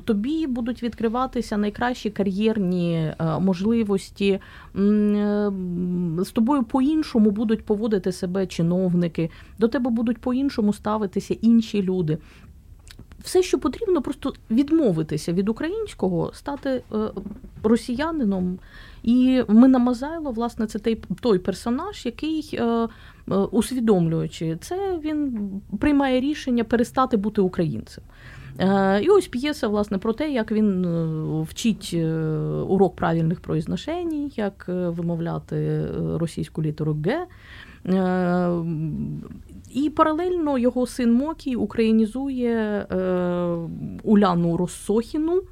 Тобі будуть відкриватися найкращі кар'єрні е, можливості. Е, з тобою по-іншому будуть поводити себе чиновники, до тебе будуть по-іншому ставитися інші люди. Все, що потрібно, просто відмовитися від українського, стати е, росіянином. І Мина Мазайло, власне, це той той персонаж, який Е, усвідомлюючи це, він приймає рішення перестати бути українцем. Е, і ось п'єса власне про те, як він е, вчить урок правильних произношень, як вимовляти російську літеру Г. І паралельно його син Мокій українізує Уляну Росохіну,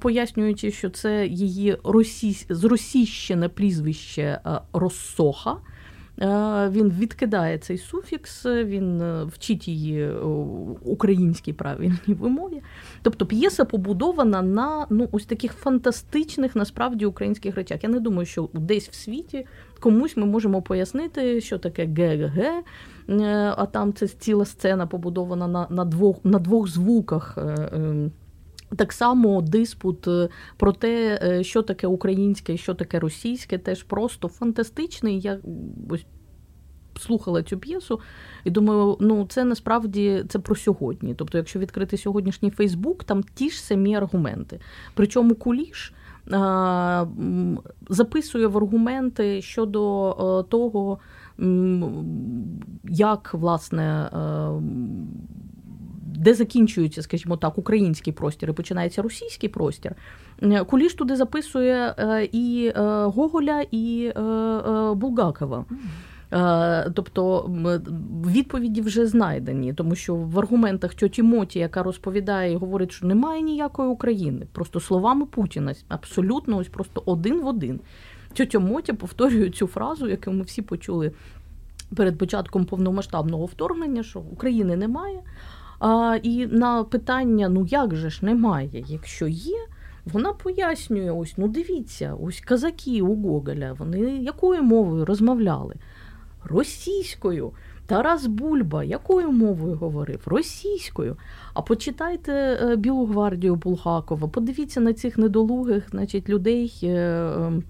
пояснюючи, що це її російсь... зросійщене прізвище Росоха. Е, він відкидає цей суфікс, він е, вчить її е, українській правильній вимові. Тобто п'єса побудована на ну, ось таких фантастичних насправді українських речах. Я не думаю, що десь в світі комусь ми можемо пояснити, що таке ГГ, а там це ціла сцена побудована на, на, двох, на двох звуках. Ем, так само диспут е, про те, е, що таке українське і що таке російське, теж просто фантастичний. Я ось слухала цю п'єсу і думаю, ну це насправді це про сьогодні. Тобто, якщо відкрити сьогоднішній Фейсбук, там ті ж самі аргументи. Причому куліш. Записує в аргументи щодо е, того, як власне де закінчується, скажімо так, український простір і починається російський простір. Е, Куліш туди записує е, і е, Гоголя, і Булгакова. Тобто відповіді вже знайдені, тому що в аргументах тьоті Моті, яка розповідає і говорить, що немає ніякої України, просто словами Путіна, абсолютно ось просто один в один. Тьотя Мотя повторює цю фразу, яку ми всі почули перед початком повномасштабного вторгнення, що України немає. А, І на питання: ну як же ж немає, якщо є, вона пояснює: ось, ну дивіться, ось казаки у Гоголя, вони якою мовою розмовляли? Російською. Тарас Бульба, якою мовою говорив? Російською. А почитайте е, Білу гвардію Булгакова, подивіться на цих недолугих значить, людей. Е, ем,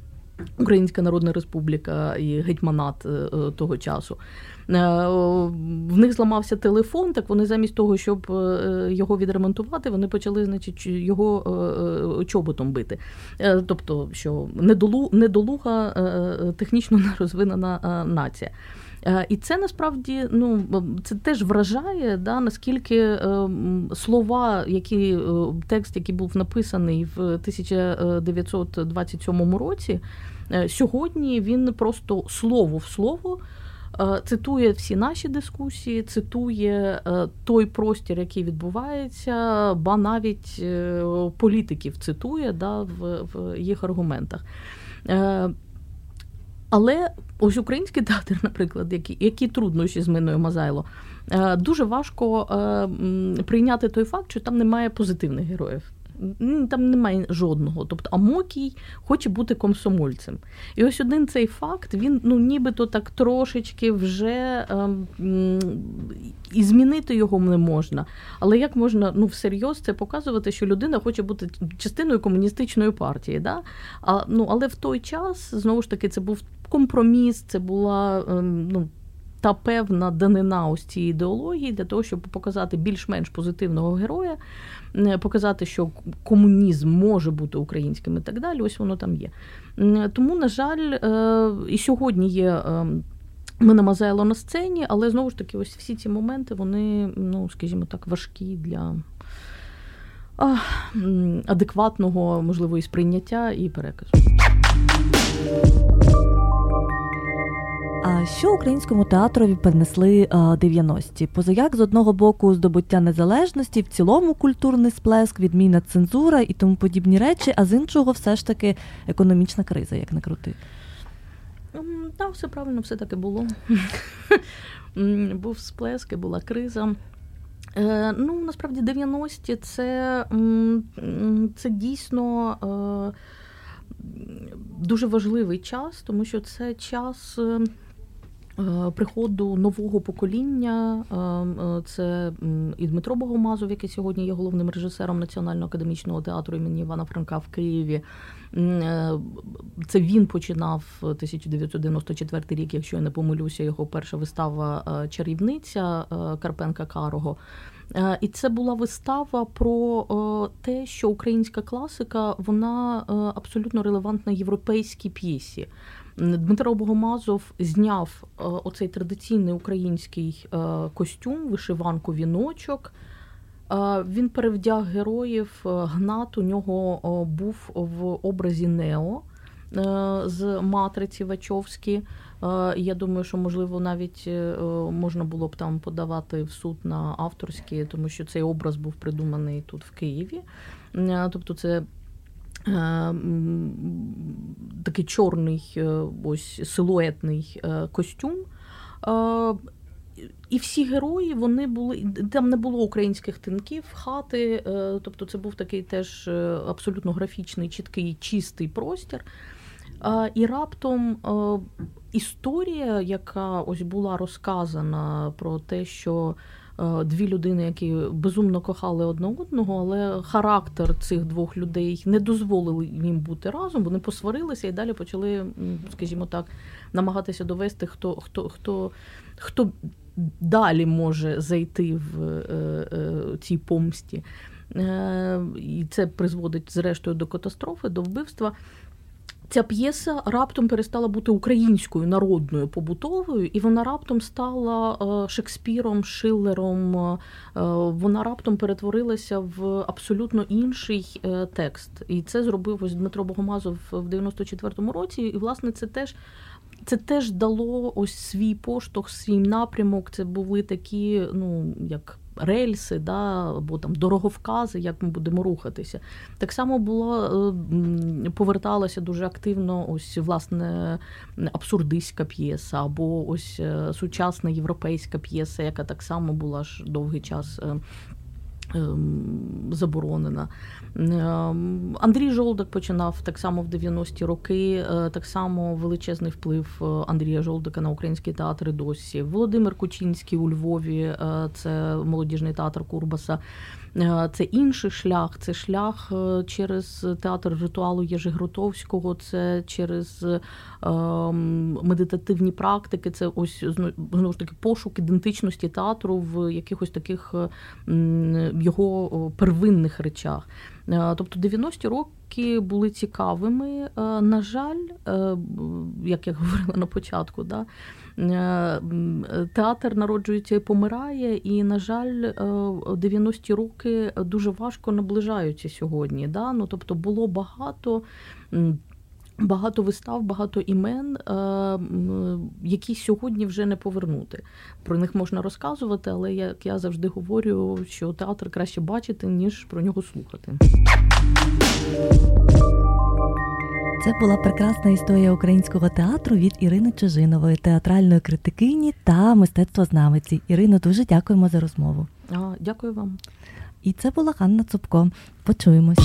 Українська Народна Республіка і гетьманат е, того часу. В них зламався телефон, так вони замість того, щоб його відремонтувати, вони почали значить, його чоботом бити. Тобто, що недолуга технічно нерозвинена нація. Е, і це насправді ну це теж вражає, да, наскільки е, слова, які е, текст, який був написаний в 1927 році, сьогодні він просто слово в слово. Цитує всі наші дискусії, цитує той простір, який відбувається, ба навіть політиків цитує да, в, в їх аргументах. Але ось український театр, наприклад, які які труднощі з Миною Мазайло, е, дуже важко е, прийняти той факт, що там немає позитивних героїв. Там немає жодного. Тобто Амокій хоче бути комсомольцем. І ось один цей факт, він ну нібито так трошечки вже ем, і змінити його не можна. Але як можна ну всерйоз це показувати, що людина хоче бути частиною комуністичної партії? Да? А, ну, Але в той час знову ж таки це був компроміс, це була ем, ну. Та певна данина ось цієї ідеології для того, щоб показати більш-менш позитивного героя, Е, показати, що комунізм може бути українським і так далі. Ось воно там є. Тому, на жаль, е, і сьогодні є. Е, Мене Мазайло на сцені, але знову ж таки, ось всі ці моменти, вони, ну, скажімо так, важкі для адекватного, можливо, і сприйняття і переказу. А що українському театрові принесли 90-ті? Позаяк з одного боку здобуття незалежності, в цілому культурний сплеск, відміна цензура і тому подібні речі, а з іншого, все ж таки економічна криза, як не крути. Так, все правильно, все таки було. Був сплеск, і була криза. Е, ну, насправді, 90-ті це, це дійсно. Е, дуже важливий час, тому що це час е, Е, приходу нового покоління е, е, це і Дмитро Богомазов, який сьогодні є головним режисером Національного академічного театру імені Івана Франка в Києві. Це він починав 1994 рік, якщо я не помилюся, його перша вистава Чарівниця Карпенка Карого. І це була вистава про те, що українська класика вона абсолютно релевантна європейській п'єсі. Дмитро Богомазов зняв е, оцей традиційний український е, костюм, вишиванку віночок. Е, він перевдяг героїв Гнат. У нього був в образі Нео з матриці Вачовські. Я думаю, що можливо навіть можна було б там подавати в суд на авторські, тому що цей образ був придуманий тут в Києві. Тобто, це такий чорний е, ось силуетний е, костюм. І всі герої вони були там не було українських тинків, хати. Тобто, це був такий теж абсолютно графічний, чіткий, чистий простір. І раптом історія, яка ось була розказана про те, що Е, дві людини, які безумно кохали одне одного, але характер цих двох людей не дозволив їм бути разом. Вони посварилися і далі почали, скажімо так, намагатися довести, хто хто хто хто далі може зайти в е, е, цій помсті. І це призводить зрештою до катастрофи, до вбивства. Ця п'єса раптом перестала бути українською народною побутовою, і вона раптом стала е, Шекспіром, Шиллером. Е, вона раптом перетворилася в абсолютно інший е, текст. І це зробив ось Дмитро Богомазов в 94-му році. І, власне, це теж це теж дало ось свій поштовх, свій напрямок. Це були такі, ну як рельси, да, або там дороговкази, як ми будемо рухатися. Так само було е, поверталася дуже активно ось власне абсурдистська п'єса, або ось е, сучасна європейська п'єса, яка так само була ж довгий час. Е, ем, заборонена. Ем, Андрій Жолдак починав так само в 90-ті роки, так само величезний вплив Андрія Жолдака на український театр досі. Володимир Кучинський у Львові, це молодіжний театр Курбаса. Е, це інший шлях, це шлях е, через театр ритуалу Єжигротовського, це через е, медитативні практики. Це ось знову ж таки пошук ідентичності театру в якихось таких його первинних речах. Тобто 90-ті роки були цікавими. На жаль, як я говорила на початку, да, театр народжується і помирає, і, на жаль, 90-ті роки дуже важко наближаються сьогодні. Да? Ну, Тобто було багато. Багато вистав, багато імен, які сьогодні вже не повернути. Про них можна розказувати, але як я завжди говорю, що театр краще бачити, ніж про нього слухати. Це була прекрасна історія українського театру від Ірини Чужинової, театральної критикині та мистецтвознавиці. Ірино, дуже дякуємо за розмову. А, Дякую вам. І це була Ганна Цупко. Почуємось.